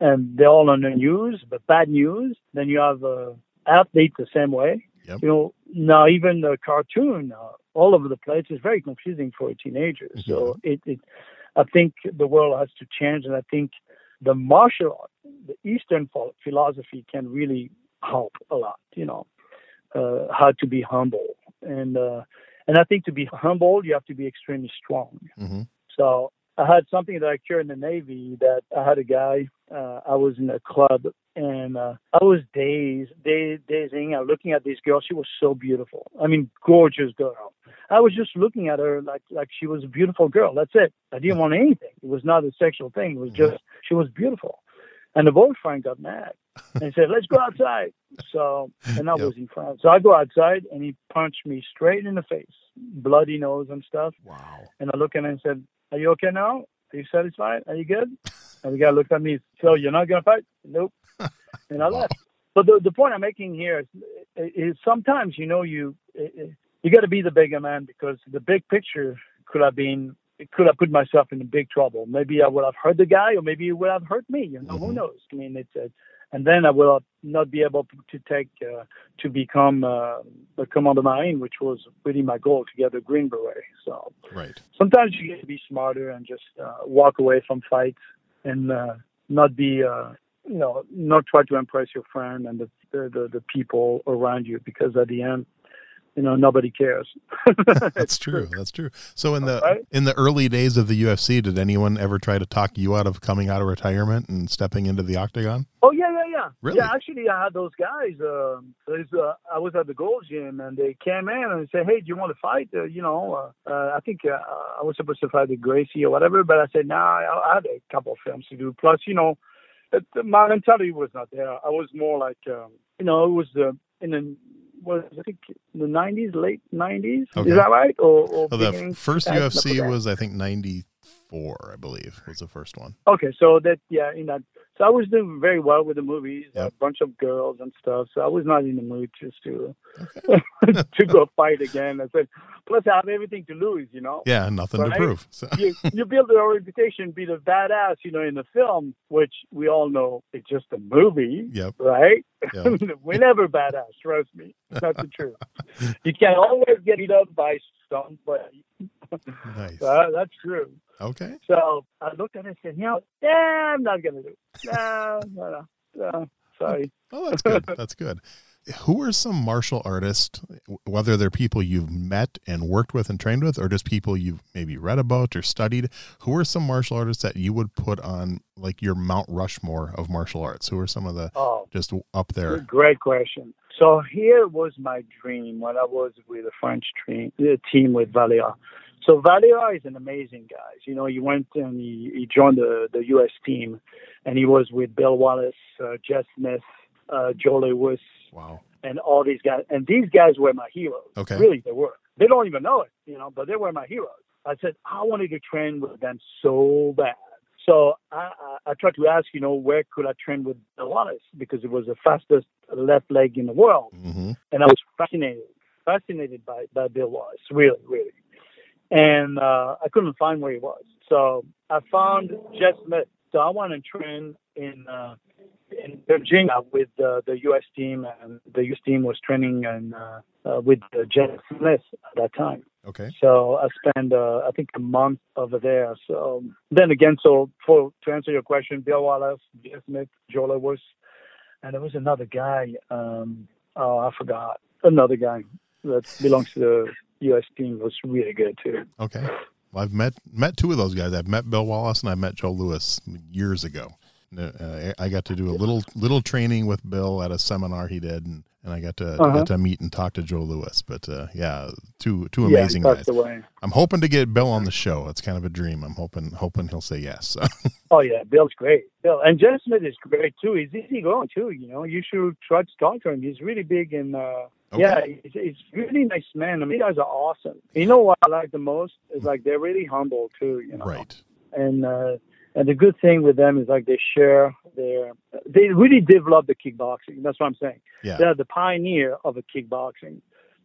and they're all on the news, but bad news. Then you have uh, athletes the same way. Yep. You know, now even the cartoon uh, all over the place is very confusing for a teenager. So it, it, I think the world has to change, and I think the martial art, the Eastern philosophy, can really help a lot. You know, uh, how to be humble, and uh, and I think to be humble, you have to be extremely strong. hmm So I had something that I cured in the Navy that I had a guy, uh, I was in a club and uh, I was dazed, dazed, dazing, uh, looking at this girl. She was so beautiful. I mean, gorgeous girl. I was just looking at her like, like she was a beautiful girl. That's it. I didn't want anything. It was not a sexual thing. It was just, she was beautiful. And the boyfriend got mad and said, let's go outside. So, and I (laughs) Yep. was in France. So I go outside and he punched me straight in the face, bloody nose and stuff. Wow. And I look at him and said, Are you okay now? Are you satisfied? Are you good? And the guy looked at me, So you're not going to fight? Nope. And I left. But the, the point I'm making here is, is sometimes, you know, you you got to be the bigger man because the big picture could have been, it could have put myself in big trouble. Maybe I would have hurt the guy or maybe it would have hurt me. You know, who Mhm. knows? I mean, it's, uh, and then I will not be able to take, uh, to become uh, the commander marine, which was really my goal to get a green beret. So, Right. sometimes you get to be smarter and just uh, walk away from fights and uh, not be uh, you know not try to impress your friend and the, the the people around you because at the end you know nobody cares (laughs) That's true. That's true. So in the Right? in the early days of the UFC, did anyone ever try to talk you out of coming out of retirement and stepping into the octagon? oh yeah yeah yeah Really? yeah actually i had those guys um there's, uh, i was at the gold gym and they came in and said hey do you want to fight uh, you know uh, uh, i think uh, i was supposed to fight the gracie or whatever but i said nah i, I had a couple of films to do plus you know it, my mentality was not there i was more like um, you know it was uh, in the was I think the nineties, late nineties. Okay. Is that right? Or, or Well, the first I don't know UFC was I think ninety four, I believe, was the first one. Okay, so that yeah, you know, So I was doing very well with the movies, a bunch of girls and stuff. So I was not in the mood just to Okay. (laughs) to go fight again. I said, plus I have everything to lose, you know. Yeah, nothing to prove. So, you you build a reputation, be the badass, you know, in the film, which we all know it's just a movie, yep. right? Yeah. (laughs) We're never badass, trust me. That's the truth. You can always get beat up by somebody. Nice. Uh, that's true. Okay. So I looked at it and said, you know, yeah, I'm not going to do it. No, no, no, no. Sorry. (laughs) Oh, that's good. That's good. Who are some martial artists, whether they're people you've met and worked with and trained with, or just people you've maybe read about or studied? Who are some martial artists that you would put on like your Mount Rushmore of martial arts? Who are some of the Oh, just up there? great question. So here was my dream when I was with a French team, the team with Valera. So Valera is an amazing guy. You know, he went and he, he joined the, the U.S. team, and he was with Bill Wallace, uh, Jeff Smith, uh, Joe Lewis, Wow. and all these guys. And these guys were my heroes. Okay. Really, they were. They don't even know it, you know, but they were my heroes. I said, I wanted to train with them so bad. So I, I, I tried to ask, you know, where could I train with Bill Wallace because it was the fastest left leg in the world. hmm And I was fascinated, fascinated by, by Bill Wallace, really, really. And uh, I couldn't find where he was. So I found Jeff Smith. So I went and trained in uh, in Virginia with uh, the U.S. team, and the U.S. team was training and uh, uh, with uh, Jeff Smith at that time. Okay. So I spent, uh, I think, a month over there. So then again, so for to answer your question, Bill Wallace, Jeff Smith, Joe Lewis, and there was another guy. Um, oh, I forgot another guy that belongs to the U.S. team was really good too. Okay. Well, I've met met two of those guys. I've met Bill Wallace and I met Joe Lewis years ago. Uh, I got to do a little little training with Bill at a seminar he did, and, and I got to Uh-huh. got to meet and talk to Joe Lewis. But uh, yeah, two two amazing passed guys. away. I'm hoping to get Bill on the show. It's kind of a dream. I'm hoping hoping he'll say yes. (laughs) Oh yeah, Bill's great. Bill and Jeff Smith is great too. He's easy going too. You know, you should try to talk to him. He's really big and uh, Okay. yeah, he's, he's really nice man. I mean, you guys are awesome. You know what I like the most is like they're really humble too. You know, right. and uh, and the good thing with them is like they share their they really developed the kickboxing. That's what I'm saying. Yeah. They're the pioneer of the kickboxing.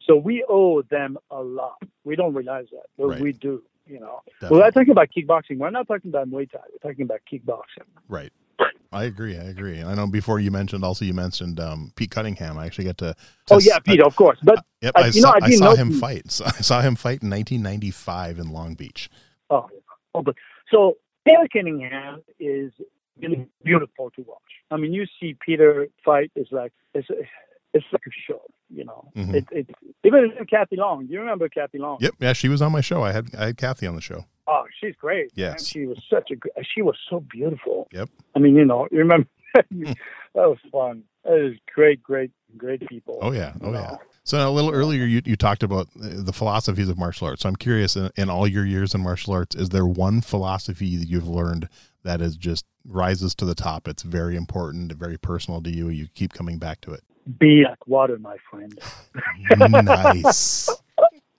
So we owe them a lot. We don't realize that, but Right. we do. You know, Definitely. we're not talking about kickboxing. We're not talking about Muay Thai. We're talking about kickboxing. Right. I agree. I agree. I know before you mentioned also you mentioned um, Pete Cunningham. I actually got to. Oh yeah, Pete, of course. But Yep, I- I, you know, saw, I I saw know him Pete. fight. So (laughs) I saw him fight in 1995 in Long Beach. oh, oh but so Peter Cunningham is really beautiful to watch. I mean, you see Peter fight is like it's it's like a show. You know, Mhm. it, it's even Kathy Long. You remember Kathy Long? Yep, yeah, she was on my show. I had I had Kathy on the show. Oh, she's great. Yes. man. she was such a. She was so beautiful. Yep. I mean, you know, you remember (laughs) that was fun. That was great, great, great people. Oh yeah, oh you yeah. know. So a little earlier, you, you talked about the philosophies of martial arts. So I'm curious, in, in all your years in martial arts, is there one philosophy that you've learned that is just rises to the top? It's very important, very personal to you. You keep coming back to it. Be like water, my friend. nice.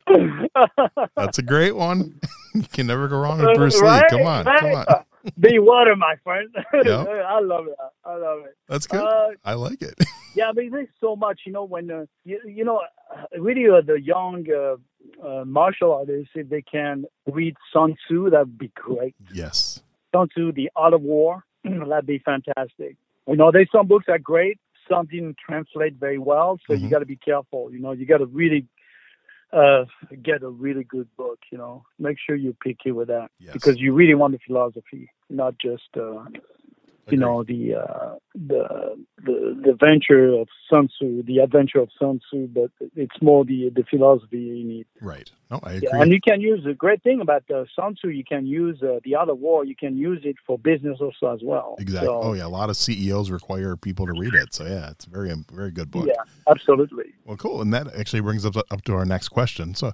(laughs) That's a great one. (laughs) you can never go wrong with Bruce Lee. Come on, come on. (laughs) Be water, my friend. Yeah. I love it. I love it. That's good. Uh, I like it. yeah, I mean, there's so much, you know, when, uh, you, you know, really uh, the young uh, uh, martial artists, if they can read Sun Tzu, that would be great. yes. Sun Tzu, The Art of War, (clears throat) that'd be fantastic. You know, there's some books that are great, some didn't translate very well, so you Mhm. got to be careful. You know, you got to really uh, get a really good book. You know, make sure you're picky with that Yes. because you really want the philosophy, not just uh, Agreed. you know the uh, the the the venture of Sun Tzu, the adventure of Sun Tzu, but it's more the the philosophy you need. Right. No, I agree. Yeah, and you can use the great thing about uh, Sun Tzu. You can use uh, the Art of War. You can use it for business also as well. Exactly. So, oh yeah, a lot of CEOs require people to read it. So yeah, it's a very very good book. yeah, absolutely. Well, cool. And that actually brings us up to our next question. So,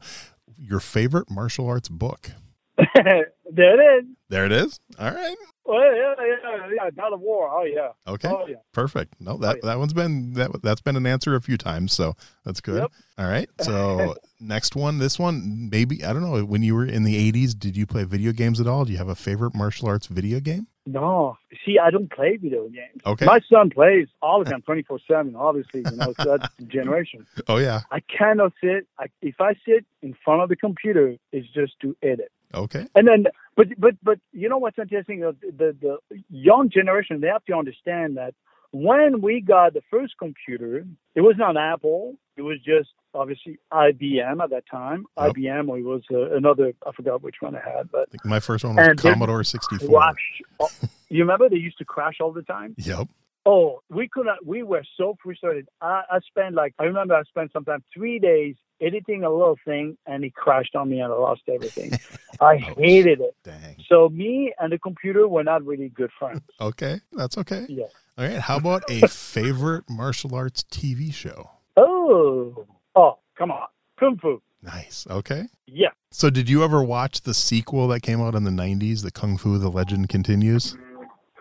your favorite martial arts book? (laughs) there it is. There it is. All right. Well, yeah, yeah, yeah. Art of War. Oh yeah. Okay. Oh yeah. Perfect. No, that oh, yeah. that one's been that that's been an answer a few times, so that's good. Yep. All right. So (laughs) next one, this one, maybe I don't know. When you were in the '80s, did you play video games at all? Do you have a favorite martial arts video game? No, see, I don't play video games. Okay. My son plays all of them, twenty four seven. Obviously, you know, so that's generation. (laughs) Oh yeah. I cannot sit. I, if I sit in front of the computer, it's just to edit. Okay. And then, but but but you know what's interesting? Uh, The the young generation they have to understand that when we got the first computer, it was not Apple. It was just obviously IBM at that time. Yep. IBM, or it was uh, another. I forgot which one I had, but I think my first one was Commodore 64. crash. you remember they used to crash all the time? Yep. Oh, we could not. We were so frustrated. I, I spent like I remember I spent sometimes three days editing a little thing, and it crashed on me, and I lost everything. (laughs) I oh, hated it. Dang. So me and the computer were not really good friends. (laughs) Okay, that's okay. Yeah. All right. How about a (laughs) favorite martial arts TV show? Oh, oh, come on, kung fu. Nice. Okay. Yeah. So, did you ever watch the sequel that came out in the '90s, the Kung Fu: The Legend Continues?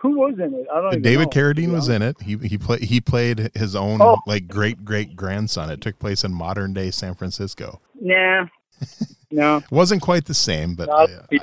Who was in it? I don't. even David know, Carradine was in it. He he played he played his own Oh. like great great grandson. It took place in modern day San Francisco. Nah, no. (laughs) It wasn't quite the same, but uh, yeah.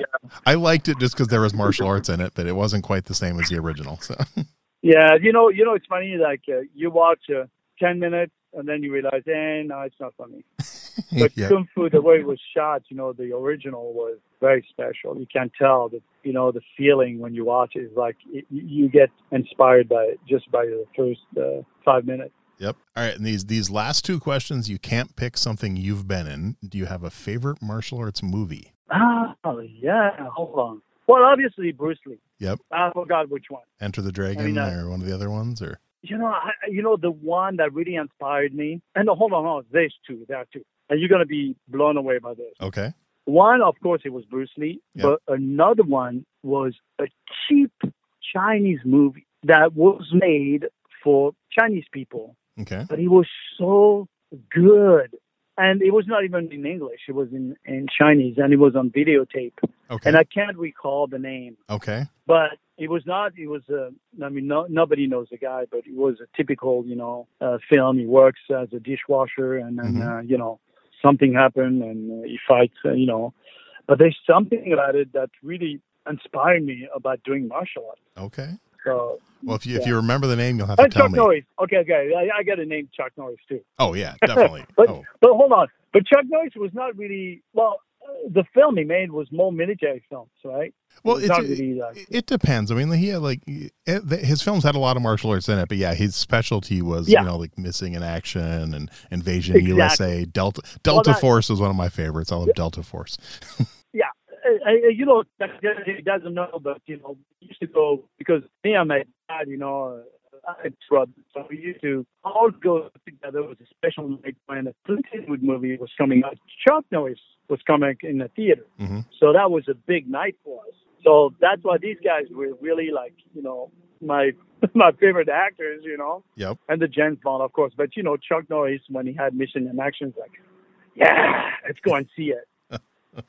I liked it just because there was martial arts in it. But it wasn't quite the same as the original. So (laughs) Yeah, you know, you know, it's funny. Like uh, you watch uh, ten minutes and then you realize, eh, no, it's not funny. (laughs) (laughs) But yeah, Kung Fu, the way it was shot, you know, the original was very special. You can tell that, you know, the feeling when you watch it is like it, you get inspired by it just by the first uh, five minutes. yep. All right, and these these last two questions, you can't pick something you've been in. Do you have a favorite martial arts movie? Ah, yeah. Hold on. Well, obviously Bruce Lee. Yep. I forgot which one. Enter the Dragon mean, uh, or one of the other ones, or You know, I, you know the one that really inspired me. And no, hold on, hold on. There's two. There are two, and you're gonna be blown away by this. okay, One, of course, it was Bruce Lee, Yeah. but another one was a cheap Chinese movie that was made for Chinese people, okay, but it was so good. And it was not even in English, it was in, in Chinese, and it was on videotape. okay, And I can't recall the name, okay, but it was not, it was, a, I mean, no, nobody knows the guy, but it was a typical, you know, uh, film. He works as a dishwasher, and then, Mhm. uh, you know, something happened, and uh, he fights, uh, you know. But there's something about it that really inspired me about doing martial arts. okay. So, Well, if you if you remember the name, you'll have to and tell Chuck me. Norris. Okay, okay, I, I got a name Chuck Norris too. Oh yeah, definitely. (laughs) But oh, but hold on, but Chuck Norris was not really well. The film he made was more military films, right? well, It's it's, not really like- it, it depends. I mean, he had like it, his films had a lot of martial arts in it, but yeah, his specialty was Yeah. you know like missing in action and Invasion Exactly. USA. Delta Delta that- Force was one of my favorites. I love Delta Force. (laughs) Yeah, uh, uh, you know, he doesn't know, but you know, used to go because me and my dad, you know, uh, I brothers, so we used to all go together. It was a special night when a Clint Eastwood movie was coming out. Chuck Norris was coming in the theater, Mhm. so that was a big night for us. So that's why these guys were really like, you know, my (laughs) my favorite actors, you know, Yep. and the James Bond, of course. But you know, Chuck Norris when he had Missing in Action, like, yeah, let's go and see it. (laughs)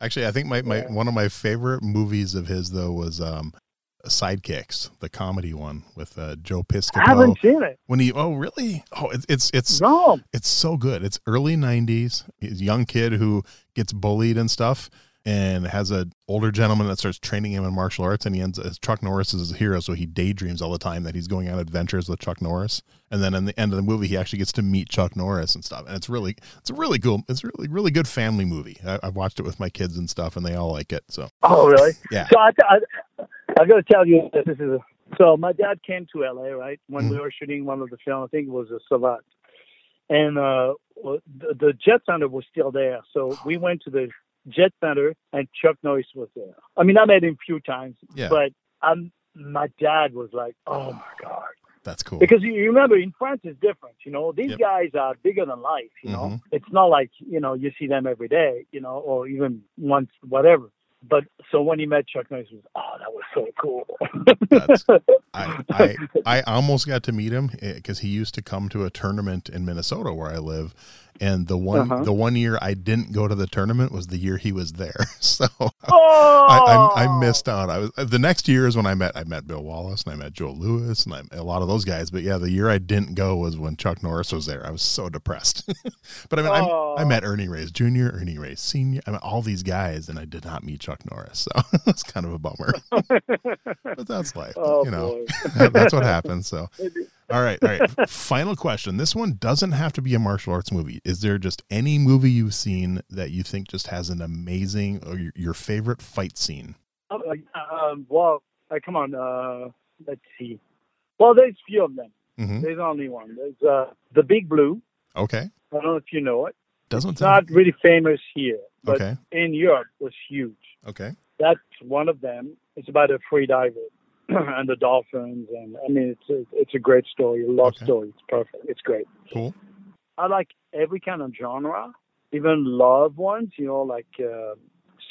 Actually, I think my, my Yeah. one of my favorite movies of his though was um, Sidekicks, the comedy one with uh, Joe Piscopo I haven't seen it. When he oh really oh it's it's it's No. it's so good. It's early '90s. He's a young kid who gets bullied and stuff, and has a older gentleman that starts training him in martial arts, and he ends as Chuck Norris is his hero. So he daydreams all the time that he's going on adventures with Chuck Norris, and then in the end of the movie, he actually gets to meet Chuck Norris and stuff. And it's really it's a really cool. It's really really good family movie. I, I've watched it with my kids and stuff, and they all like it. So Oh, really? yeah, So I, I, I got to tell you that this is a, so my dad came to LA right when we were shooting one of the film. I think it was a Savate, and uh, the, the Jet Center was still there. So we (sighs) went to the Jet Center, and Chuck Norris was there. I mean, I met him a few times, Yeah. but um, my dad was like, "Oh my god." that's cool. Because you remember in France it's different, you know. These Yep. guys are bigger than life, you know. Mhm. It's not like you know you see them every day, you know, or even once, whatever. But so when he met Chuck Norris, he was oh, that was so cool. (laughs) I, I I almost got to meet him eh, because he used to come to a tournament in Minnesota where I live, and the one Uh-huh. the one year I didn't go to the tournament was the year he was there. (laughs) So oh, I, I I missed out. I was the next year is when I met I met Bill Wallace and I met Joe Lewis and I met a lot of those guys. But yeah, the year I didn't go was when Chuck Norris was there. I was so depressed. (laughs) but I mean, Oh. I, I met Ernie Reyes Jr., Ernie Reyes Senior. I met all these guys, and I did not meet Chuck Norris. So (laughs) it's kind of a bummer. but that's life. Oh you know, that's what happens. So, all right, all right. Final question. This one doesn't have to be a martial arts movie. Is there just any movie you've seen that you think just has an amazing or your, your favorite fight scene? um, well, uh, come on. Uh, let's see. Well, there's a few of them. hmm There's only one. There's uh, the Big Blue. Okay, I don't know if you know it. doesn't It's not sound really famous here, but okay. in Europe it was huge. Okay, That's one of them. It's about a free diver. (clears throat) and the dolphins, and I mean it's a, it's a great story, a love Okay. story. It's perfect. It's great. Cool. I like every kind of genre, even love ones. You know, like uh,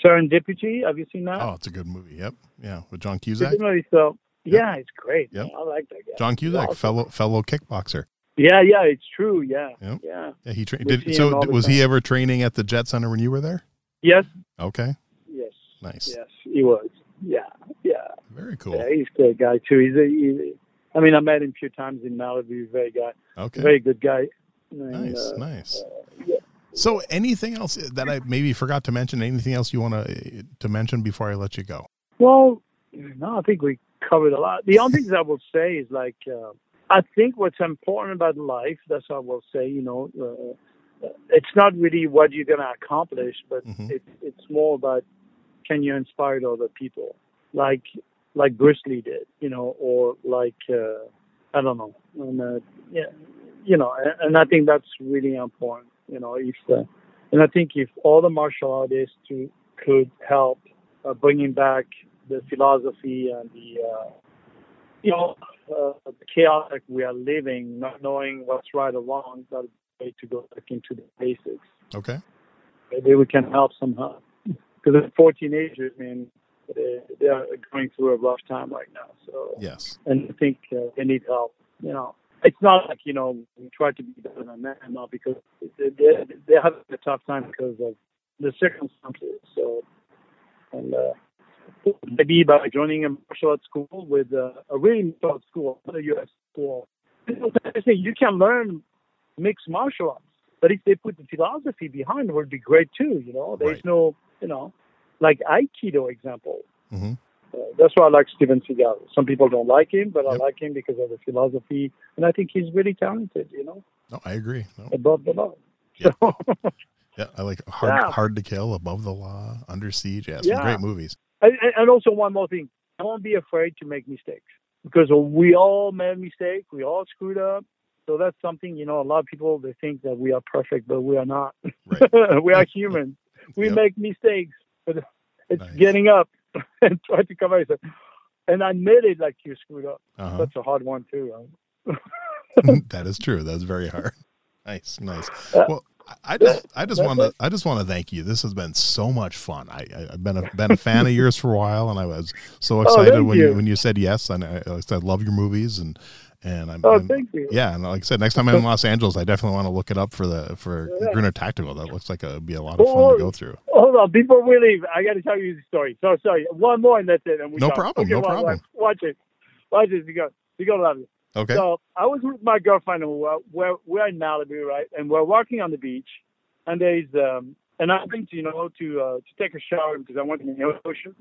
Serendipity. Have you seen that? Oh, it's a good movie. Yep. Yeah, with John Cusack. Definitely. So yeah, it's great. Yep. man. I like that guy. John Cusack, Awesome. fellow fellow kickboxer. Yeah, yeah, it's true. Yeah, Yep. yeah. Yeah, he trained. Did so? Was he ever training at the Jet Center when you were there? Yes, Okay, yes, nice, yes. He was. Yeah, yeah. very cool. Yeah, he's a good guy too. He's a. He, I mean, I met him a few times in Malibu. Very guy, Okay, very good guy. And, nice, uh, nice. yeah. So, anything else that I maybe forgot to mention? Anything else you want to to mention before I let you go? Well, no, I think we covered a lot. The only things I will (laughs) say is like, uh, I think what's important about life, that's what I will say, you know, uh, it's not really what you're going to accomplish, but Mhm. it, it's more about can you inspire other people? Like, like Bruce Lee did, you know, or like, uh, I don't know. And, uh, yeah, you know, and, and I think that's really important, you know, if, uh, and I think if all the martial artists to, could help uh, bringing back the philosophy and the uh, you know uh, the chaos that we are living, not knowing what's right or wrong. That's a way to go back into the basics. Okay, Maybe we can help somehow. Because the four teenagers, man, they, they are going through a rough time right now. So yes, and I think uh, they need help. You know, it's not like you know we try to be better than them, not because they they they're having a tough time because of the circumstances. So, and uh, maybe by joining a martial arts school with uh, a really martial arts school, not a U.S. school, you can learn mixed martial arts. But if they put the philosophy behind, it would be great too. You know, there's Right. no, you know, like Aikido example. hmm Uh, that's why I like Steven Seagal. Some people don't like him, but I like him because of the philosophy, and I think he's really talented. You know, no, I agree. No, above the law. Yep. So, (laughs) yeah, I like (laughs) hard Yeah. hard to kill, above the law, under siege. Yeah, some Yeah. great movies. and, and- also one more thing: don't be afraid to make mistakes because we all made mistakes. We all screwed up. So that's something you know. A lot of people they think that we are perfect, but we are not. Right. (laughs) we are humans. We Yep. make mistakes, but it's Nice. getting up (laughs) and try to cover it. And admit it like you screwed up. Uh-huh. That's a hard one too. (laughs) That is true. That's very hard. Nice, nice. Well, I- just, I just want to, I just want to thank you. This has been so much fun. I, I've been a, been a fan of yours for a while, and I was so (laughs) excited Oh, when you. you. when you said yes. And I, I said, I love your movies, and and I'm, Oh, I'm- thank you. yeah. And like I said, next time I'm in (laughs) Los Angeles, I definitely want to look it up for the for Yeah. Gruner Tactical. That looks like it would be a lot of fun Oh, to go through. Hold on, before we leave, I got to tell you the story. So sorry, one more and that's it. And we No go. problem, Okay, no watch, problem. Watch, watch it. Watch it. You go. You go love it. Okay. So I was with my girlfriend, and we're, we're we're in Malibu, right? And we're walking on the beach, and there's um, and been to you know to uh, to take a shower because I went in the ocean,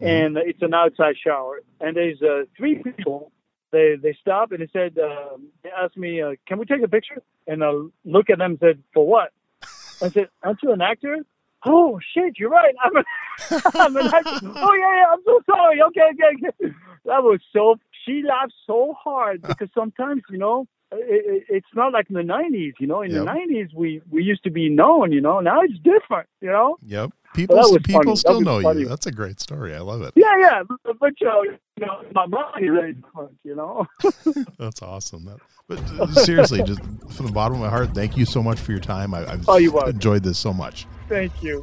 Mhm. and it's an outside shower, and there's uh, three people. They they stop and they said um, they asked me, uh, "Can we take a picture?" And I look at them and said, "For what?" (laughs) I said, "Aren't you an actor?" Oh shit, you're right. I'm an, (laughs) I'm an actor. (laughs) Oh yeah, yeah. I'm so sorry. Okay, okay, okay. That was so. She laughed so hard because sometimes you know it, it, it's not like in the '90s. You know, in Yep. the '90s we we used to be known. You know, now it's different. You know. Yep. People, people funny. Still know funny. you. That's a great story. I love it. Yeah, yeah. But, but you know, my mind is different. You know. (laughs) That's awesome. That, but uh, seriously, just from the bottom of my heart, thank you so much for your time. I, I've Oh, enjoyed this so much. Thank you.